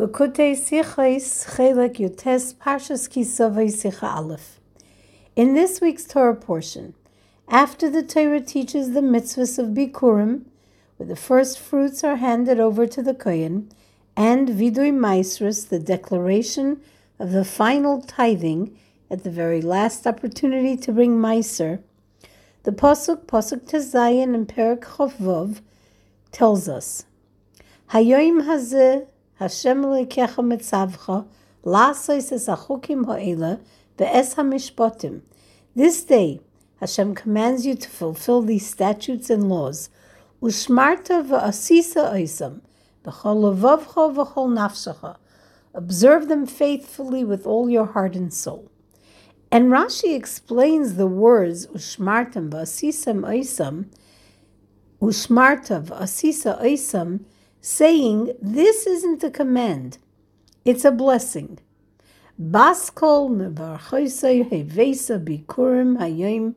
In this week's Torah portion, after the Torah teaches the mitzvahs of Bikurim, where the first fruits are handed over to the Kohen, and Vidui Maisrus, the declaration of the final tithing at the very last opportunity to bring Meiser, the Pasuk, Pasuk Tezayin and Perak Chavvov, tells us, Hayoim Hazeh Hashem lekecha mitzavcha, lasois es achukim ha'ela, ve'es hamishpotim. This day, Hashem commands you to fulfill these statutes and laws. Ushmarta v'asisa oisam, b'chol levavcha v'chol nafshacha. Observe them faithfully with all your heart and soul. And Rashi explains the words ushmartam v'asisam oisam, ushmarta v'asisa oisam, saying this isn't a command, it's a blessing. Baskol bikurim hayim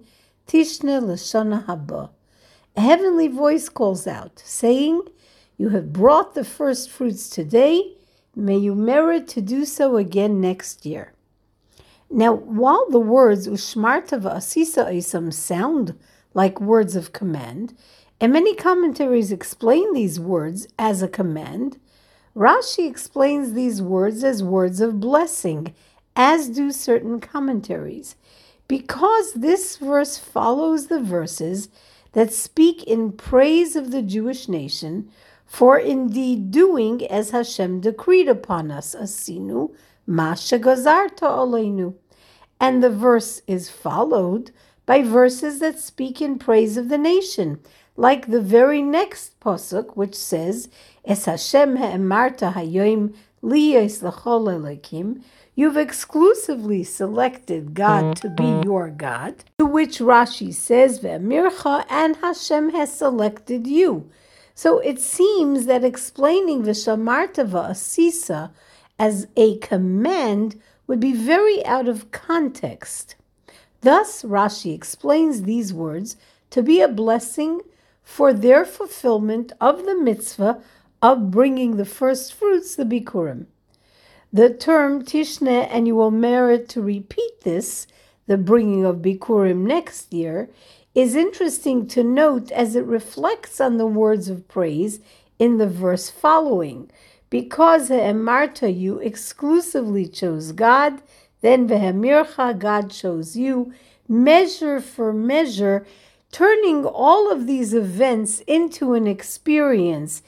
tishne. A heavenly voice calls out, saying, You have brought the first fruits today, may you merit to do so again next year. Now, while the words ushmarta v'asisa isam sound like words of command, and many commentaries explain these words as a command. Rashi explains these words as words of blessing, as do certain commentaries, because this verse follows the verses that speak in praise of the Jewish nation, for indeed doing as Hashem decreed upon us, asinu masha gazarta aleinu. And the verse is followed by verses that speak in praise of the nation, like the very next posuk, which says, "Es Hashem ha'emarta hayoim liyos l'chol elokim." You've exclusively selected God to be mm-hmm. your God. To which Rashi says, "Ve'emircha," and Hashem has selected you. So it seems that explaining Vishamarta Asisa as a command would be very out of context. Thus, Rashi explains these words to be a blessing for their fulfillment of the mitzvah of bringing the first fruits, the bikurim. The term tishne, and you will merit to repeat this, the bringing of bikurim next year, is interesting to note as it reflects on the words of praise in the verse following. Because Emarta, you exclusively chose God, then Vehemircha, God chose you, measure for measure turning all of these events into an experience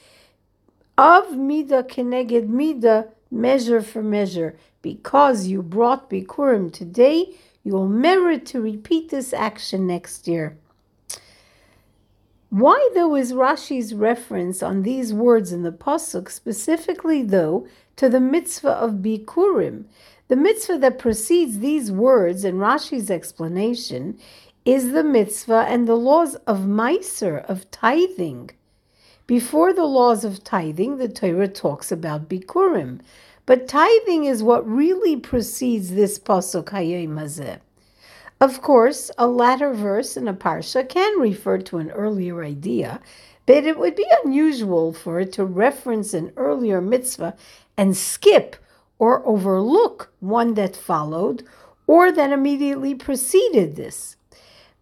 of Mida Keneged Mida, measure for measure. Because you brought Bikurim today, you will merit to repeat this action next year. Why, though, is Rashi's reference on these words in the Pasuk, specifically, though, to the mitzvah of Bikurim? The mitzvah that precedes these words in Rashi's explanation is the mitzvah and the laws of Meiser, of tithing. Before the laws of tithing, the Torah talks about Bikurim, but tithing is what really precedes this Pasuk Hayim Hazeh. Of course, a latter verse in a parsha can refer to an earlier idea, but it would be unusual for it to reference an earlier mitzvah and skip or overlook one that followed or that immediately preceded this.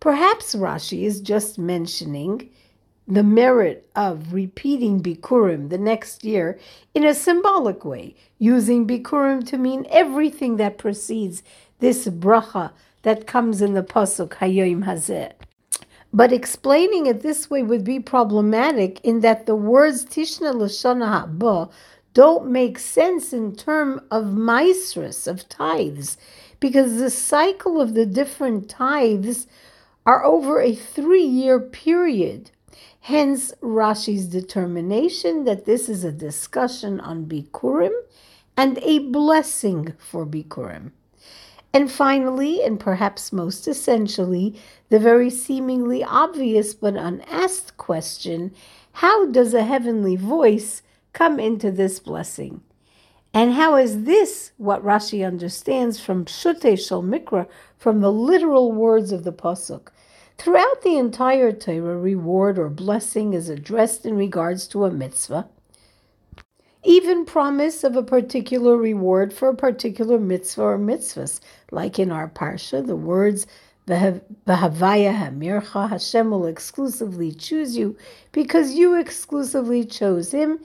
Perhaps Rashi is just mentioning the merit of repeating Bikurim the next year in a symbolic way, using Bikurim to mean everything that precedes this bracha that comes in the Pasuk Hayoim Hazeh. But explaining it this way would be problematic in that the words Tishna Lashana Haba don't make sense in terms of maestras, of tithes, because the cycle of the different tithes are over a three year period. Hence, Rashi's determination that this is a discussion on Bikurim and a blessing for Bikurim. And finally, and perhaps most essentially, the very seemingly obvious but unasked question how does a heavenly voice come into this blessing? And how is this what Rashi understands from Pshute Shel Mikra, from the literal words of the Pasuk? Throughout the entire Torah, reward or blessing is addressed in regards to a mitzvah. even promise of a particular reward for a particular mitzvah or mitzvahs, like in our parsha, the words V'havaya hamircha, Hashem will exclusively choose you because you exclusively chose him,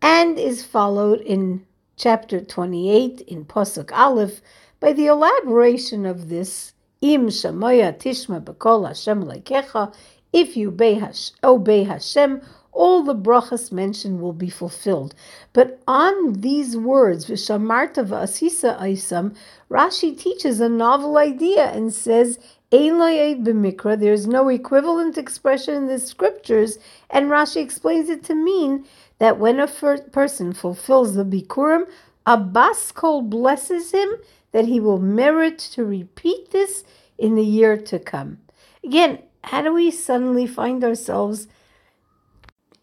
and is followed in chapter 28 in Pasuk Aleph by the elaboration of this Im Shamoya Tishma B'Kol Hashem Lekecha, if you obey Hashem, all the brachas mentioned will be fulfilled. But on these words, Vishamarta v'asisa aisam, Rashi teaches a novel idea and says, b'mikra, there's no equivalent expression in the scriptures, and Rashi explains it to mean that when a person fulfills the bikurim, a baskol blesses him that he will merit to repeat this in the year to come. Again, how do we suddenly find ourselves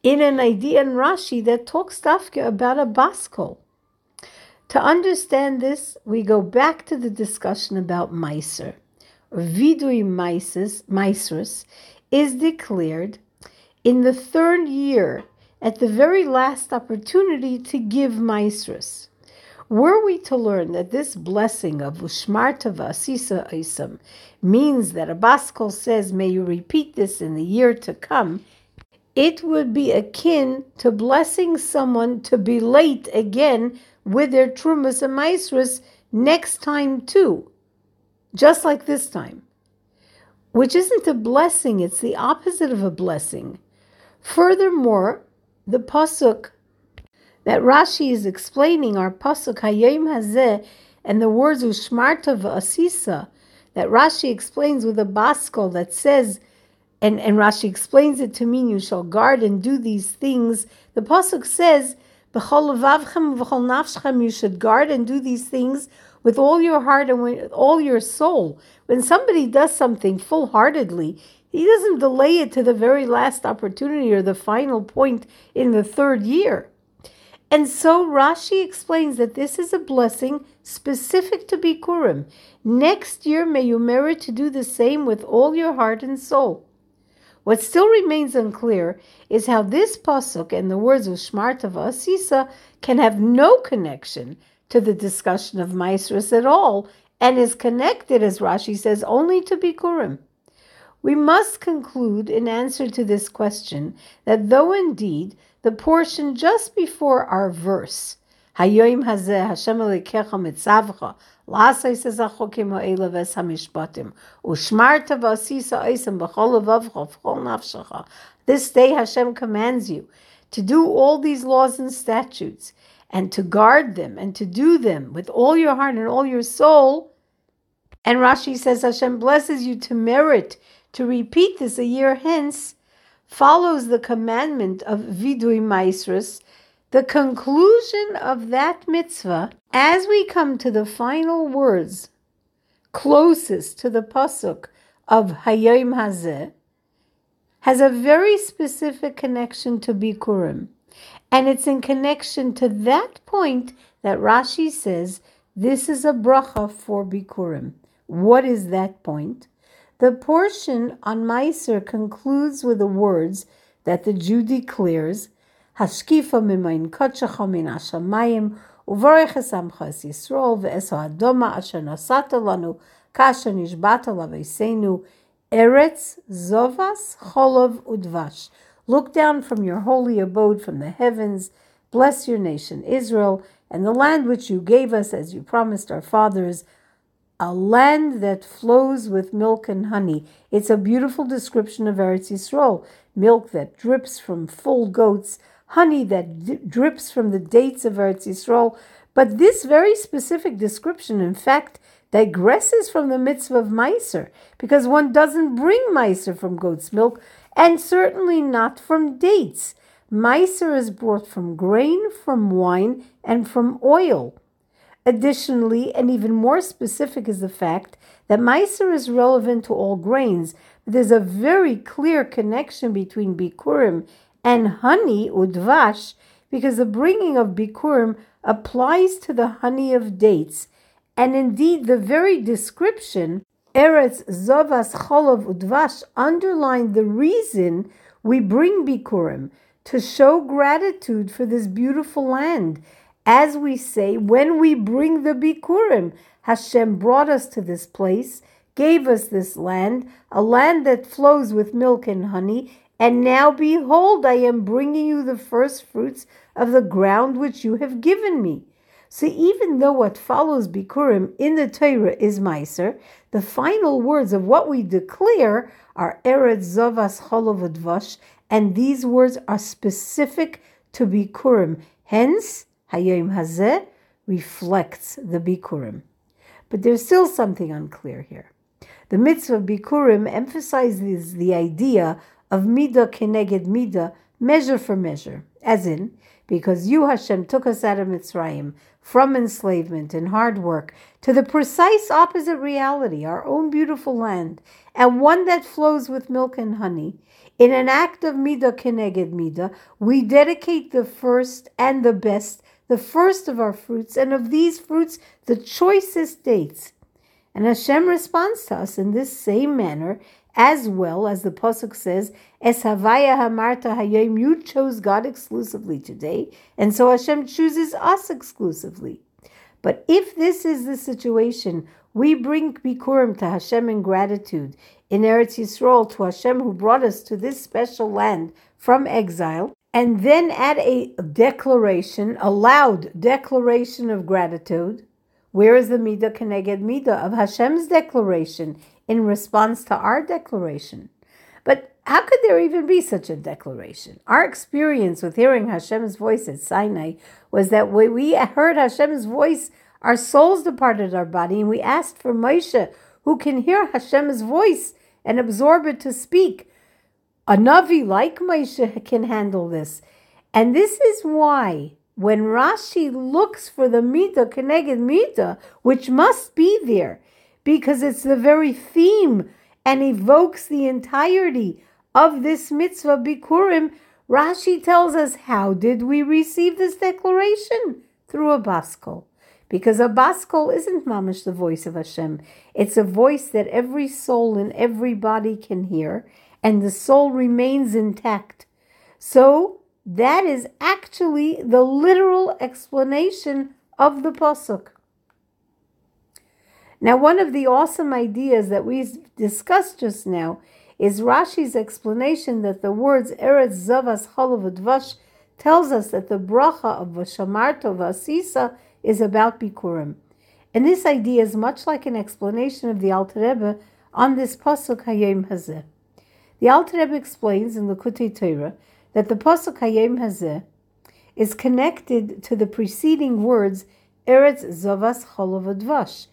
in an idea in Rashi that talks dafka about a baskol? To understand this, we go back to the discussion about Meiser. Vidui Meisrus is declared in the third year at the very last opportunity to give Meisrus. Were we to learn that this blessing of Ushmartava Sisa Isam means that a Baskol says, May you repeat this in the year to come, it would be akin to blessing someone to be late again with their Trumas and Maisras next time too, just like this time, which isn't a blessing, it's the opposite of a blessing. Furthermore, the Pasuk that Rashi is explaining our pasuk Hayim Hazeh and the words Ushmarta Asisa that Rashi explains with a baskol that says, and, and Rashi explains it to mean you shall guard and do these things. The pasuk says, "B'chol levavchem you should guard and do these things with all your heart and with all your soul. When somebody does something full heartedly, he doesn't delay it to the very last opportunity or the final point in the third year. And so Rashi explains that this is a blessing specific to Bikurim. Next year, may you merit to do the same with all your heart and soul. What still remains unclear is how this pasuk and the words of Shmartava Asisa can have no connection to the discussion of Maestros at all, and is connected, as Rashi says, only to Bikurim. We must conclude in answer to this question that though indeed the portion just before our verse, Hayoim hazeh Hashem elikecha mitzavcha, la'asais ezachokim ha'ela ves hamishpatim, u'shmarta v'asisa oisem b'chol levavcha v'chol nafshacha. This day Hashem commands you to do all these laws and statutes, and to guard them, and to do them with all your heart and all your soul. And Rashi says Hashem blesses you to merit to repeat this a year hence, follows the commandment of vidui maestris, the conclusion of that mitzvah, as we come to the final words closest to the pasuk of Hayom Hazeh, has a very specific connection to Bikurim. And it's in connection to that point that Rashi says this is a bracha for Bikurim. What is that point? The portion on Meiser concludes with the words that the Jew declares, Hashkifa mimayin kotchacha min hashamayim, uvarech esamcha es Yisrael, ve'eso adoma asher nasata lanu, kasher nishbata laveisenu, eretz zovas cholov udvash. Look down from your holy abode from the heavens, bless your nation Israel, and the land which you gave us as you promised our fathers, a land that flows with milk and honey. It's a beautiful description of Eretz Yisrael. Milk that drips from full goats, honey that d- drips from the dates of Eretz Yisrael. But this very specific description, in fact, digresses from the mitzvah of Meiser, because one doesn't bring Meiser from goat's milk, and certainly not from dates. Meiser is brought from grain, from wine, and from oil. Additionally, and even more specific is the fact that Meiser is relevant to all grains, there's a very clear connection between Bikurim and honey, udvash, because the bringing of Bikurim applies to the honey of dates, and indeed the very description, Eretz Zovas Cholov Udvash, underlined the reason we bring Bikurim, to show gratitude for this beautiful land. As we say, when we bring the Bikurim, Hashem brought us to this place, gave us this land, a land that flows with milk and honey, and now behold, I am bringing you the first fruits of the ground which you have given me. So even though what follows Bikurim in the Torah is Meiser, the final words of what we declare are Eretz Zavas Cholovadvash, and these words are specific to Bikurim. Hence, Hayom Hazeh reflects the Bikurim. But there's still something unclear here. The mitzvah Bikurim emphasizes the idea of Midah Keneged Midah, measure for measure, as in, because you, Hashem, took us out of Mitzrayim from enslavement and hard work to the precise opposite reality, our own beautiful land, and one that flows with milk and honey. In an act of Midah Keneged Midah, we dedicate the first and the best, the first of our fruits, and of these fruits, the choicest dates. And Hashem responds to us in this same manner as well as the pasuk says, "Es havaya hamarta hayom." You chose God exclusively today, and so Hashem chooses us exclusively. But if this is the situation, we bring bikurim to Hashem in gratitude in Eretz Yisrael to Hashem who brought us to this special land from exile, and then add a declaration, a loud declaration of gratitude. Where is the midah keneged midah of Hashem's declaration? in response to our declaration. But how could there even be such a declaration? Our experience with hearing Hashem's voice at Sinai was that when we heard Hashem's voice, our souls departed our body, and we asked for Moshe, who can hear Hashem's voice and absorb it to speak. A Navi like Moshe can handle this. And this is why when Rashi looks for the Midah, Keneged Midah, which must be there, because it's the very theme and evokes the entirety of this mitzvah Bikurim. Rashi tells us, how did we receive this declaration? Through a baskol. Because a baskol isn't mamish the voice of Hashem. It's a voice that every soul in every body can hear, and the soul remains intact. So that is actually the literal explanation of the pasuk. Now, one of the awesome ideas that we discussed just now is Rashi's explanation that the words Eretz Zavas Chalav tells us that the bracha of Vashamarto Vasisa is about Bikurim. And this idea is much like an explanation of the Alter Rebbe on this pasuk Hayom Hazeh. The Alter Rebbe explains in the Likutei Torah that the pasuk Hayom Hazeh is connected to the preceding words Eretz Zavas Chalav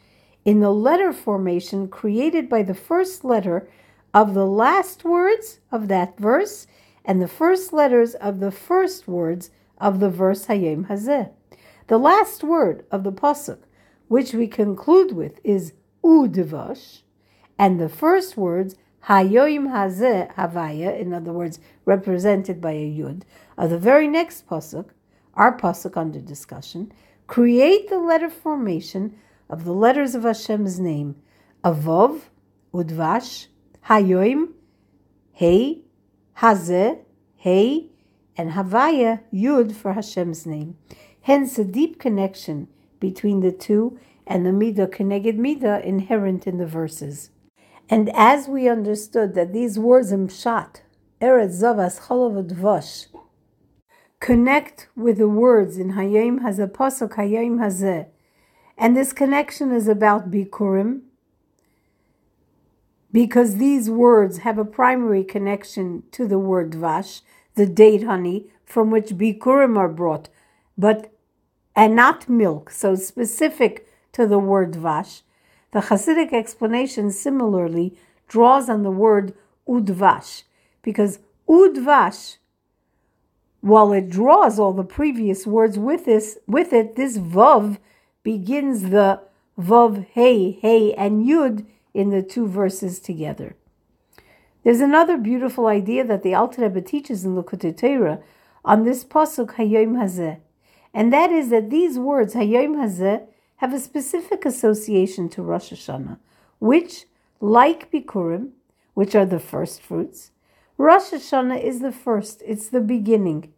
in the letter formation created by the first letter of the last words of that verse and the first letters of the first words of the verse Hayom Hazeh. The last word of the pasuk, which we conclude with, is Udevash, and the first words Hayom Hazeh Havaya, in other words, represented by a Yud, of the very next pasuk, our pasuk under discussion, create the letter formation of the letters of Hashem's name, Avov, Udvash, Hayoim, Hey, Hazeh, Hey, and Havaya, Yud for Hashem's name. Hence, a deep connection between the two and the Midah Keneged Midah inherent in the verses. And as we understood that these words in Pshat, Eretz Zavas Cholovot connect with the words in Hayim Hazeh Pasuk Hayim Hazeh, and this connection is about Bikurim, because these words have a primary connection to the word Dvash, the date honey, from which Bikurim are brought, but and not milk, so specific to the word Dvash. The Hasidic explanation similarly draws on the word Udvash, because Udvash, while it draws all the previous words with this, with it, this Vav begins the Vav, Hey, Hey, and Yud in the two verses together. There's another beautiful idea that the Alter Rebbe teaches in Likutei Torah on this pasuk Hayom Hazeh, and that is that these words Hayom Hazeh have a specific association to Rosh Hashanah, which, like Bikurim, which are the first fruits, Rosh Hashanah is the first, it's the beginning.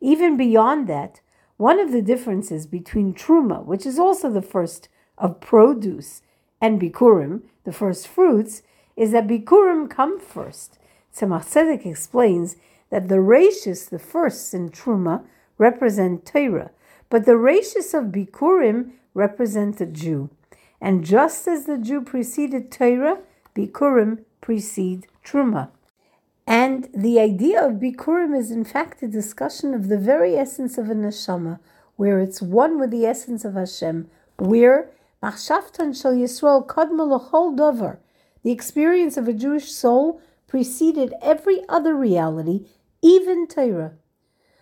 Even beyond that, one of the differences between Truma, which is also the first of produce, and Bikurim, the first fruits, is that Bikurim come first. Tzemach Tzedek explains that the Reishis, the firsts in Truma, represent Torah, but the Reishis of Bikurim represent the Jew. And just as the Jew preceded Torah, Bikurim precede Truma. And the idea of Bikurim is in fact a discussion of the very essence of a neshama, where it's one with the essence of Hashem, where Machshavtan Shal Yisrael Kadma L'chol Dover, the experience of a Jewish soul preceded every other reality, even Torah.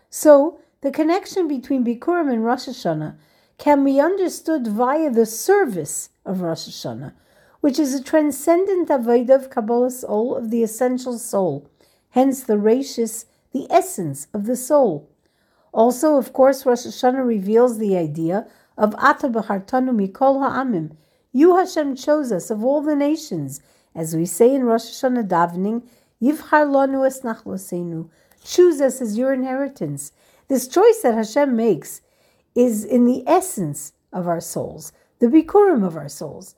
So, the connection between Bikurim and Rosh Hashanah can be understood via the service of Rosh Hashanah, which is a transcendent avodah of Kabbalas ol of the essential soul, hence the reishis, the essence of the soul. Also, of course, Rosh Hashanah reveals the idea of Ata B'chartanu Mikol Ha'amim. You, Hashem, chose us of all the nations, as we say in Rosh Hashanah davening, Yivchar Lanu Es Nachlosenu. Choose us as your inheritance. This choice that Hashem makes is in the essence of our souls, the bikurim of our souls.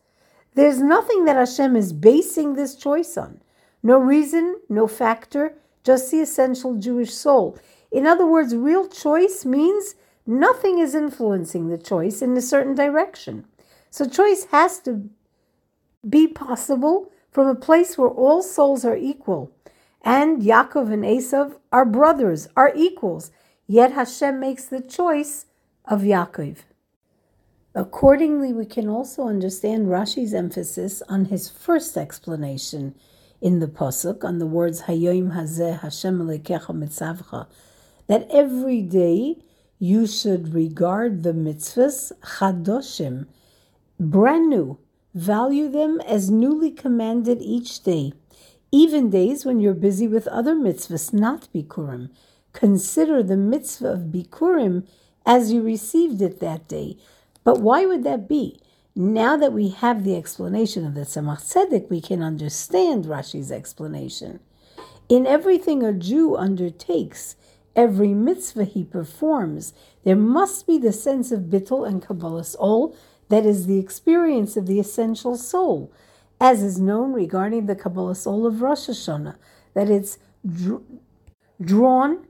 There's nothing that Hashem is basing this choice on. No reason, no factor, just the essential Jewish soul. In other words, real choice means nothing is influencing the choice in a certain direction. So choice has to be possible from a place where all souls are equal. And Yaakov and Esav are brothers, are equals. Yet Hashem makes the choice of Yaakov. Accordingly, we can also understand Rashi's emphasis on his first explanation in the pasuk on the words Hayoim Hazeh Hashem Alekecha Mitzavcha, that every day you should regard the mitzvahs chadoshim, brand new, value them as newly commanded each day, even days when you're busy with other mitzvahs, not bikurim. Consider the mitzvah of bikurim as you received it that day. But why would that be? Now that we have the explanation of the Tzemach Tzedek, we can understand Rashi's explanation. In everything a Jew undertakes, every mitzvah he performs, there must be the sense of bittul and Kabbalas ol that is the experience of the essential soul, as is known regarding the Kabbalas ol of Rosh Hashanah, that it's dr- drawn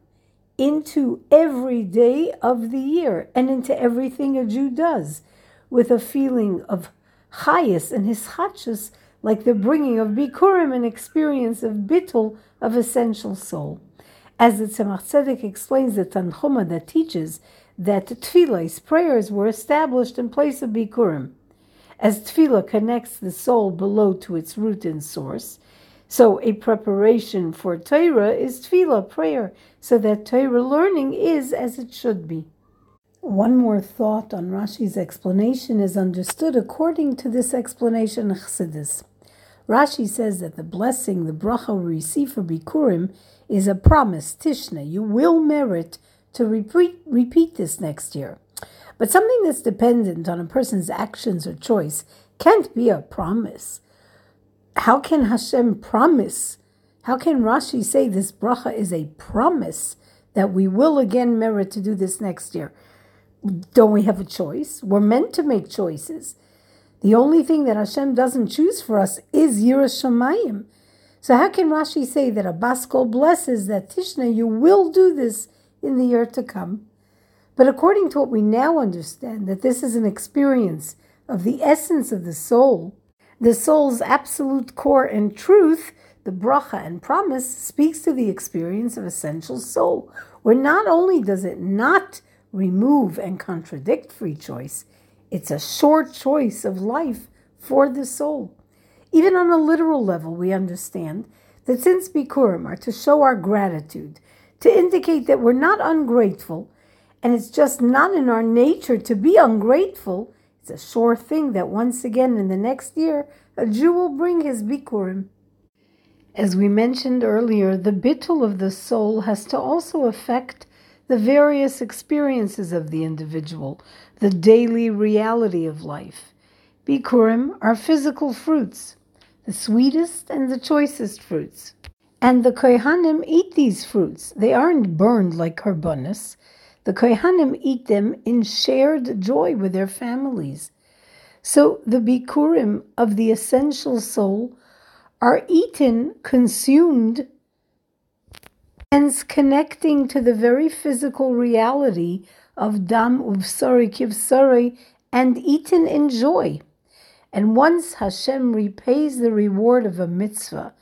into every day of the year and into everything a Jew does with a feeling of chayas and hischachus, like the bringing of bikurim, an experience of bittul, of essential soul. As the Tzemach Tzedek explains the Tanchuma that teaches that tefillah's prayers were established in place of bikurim. As tefillah connects the soul below to its root and source, so a preparation for Torah is tefillah, prayer, so that Torah learning is as it should be. One more thought on Rashi's explanation is understood according to this explanation Chassidus. Rashi says that the blessing the bracha we receive for Bikurim is a promise, Tishna. You will merit to repeat, repeat this next year. But something that's dependent on a person's actions or choice can't be a promise how can Hashem promise? How can Rashi say this bracha is a promise that we will again merit to do this next year? Don't we have a choice? We're meant to make choices. The only thing that Hashem doesn't choose for us is Yiras Shamayim. So how can Rashi say that a Baskol blesses that Tishna, you will do this in the year to come? But according to what we now understand, that this is an experience of the essence of the soul, the soul's absolute core and truth, the bracha and promise, speaks to the experience of essential soul, where not only does it not remove and contradict free choice, it's a short choice of life for the soul. Even on a literal level, we understand that since Bikurim are to show our gratitude, to indicate that we're not ungrateful, and it's just not in our nature to be ungrateful, it's a sure thing that once again in the next year, a Jew will bring his bikurim. As we mentioned earlier, the bittul of the soul has to also affect the various experiences of the individual, the daily reality of life. Bikurim are physical fruits, the sweetest and the choicest fruits. And the Kohanim eat these fruits. They aren't burned like karbonis. The Kohanim eat them in shared joy with their families. So the bikurim of the essential soul are eaten, consumed, hence connecting to the very physical reality of dam uvsari kivsari and eaten in joy. And once Hashem repays the reward of a mitzvah,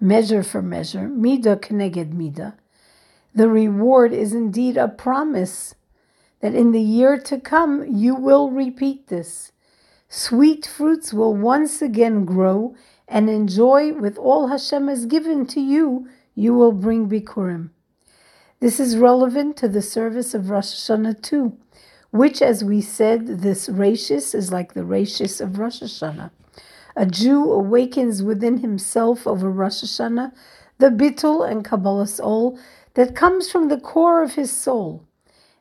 measure for measure, midah keneged midah, the reward is indeed a promise that in the year to come you will repeat this. Sweet fruits will once again grow and enjoy with all Hashem has given to you, you will bring Bikurim. This is relevant to the service of Rosh Hashanah too, which, as we said, this Reishis is like the Reishis of Rosh Hashanah. A Jew awakens within himself over Rosh Hashanah the Bittul and Kabbalas ol that comes from the core of his soul.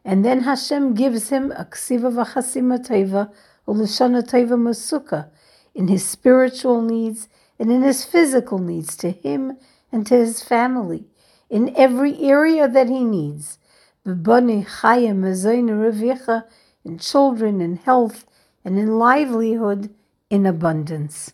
And then Hashem gives him a ksiva v'chasima teva, ulashana teva masuka, in his spiritual needs and in his physical needs to him and to his family, in every area that he needs. In children, in health, and in livelihood, in abundance.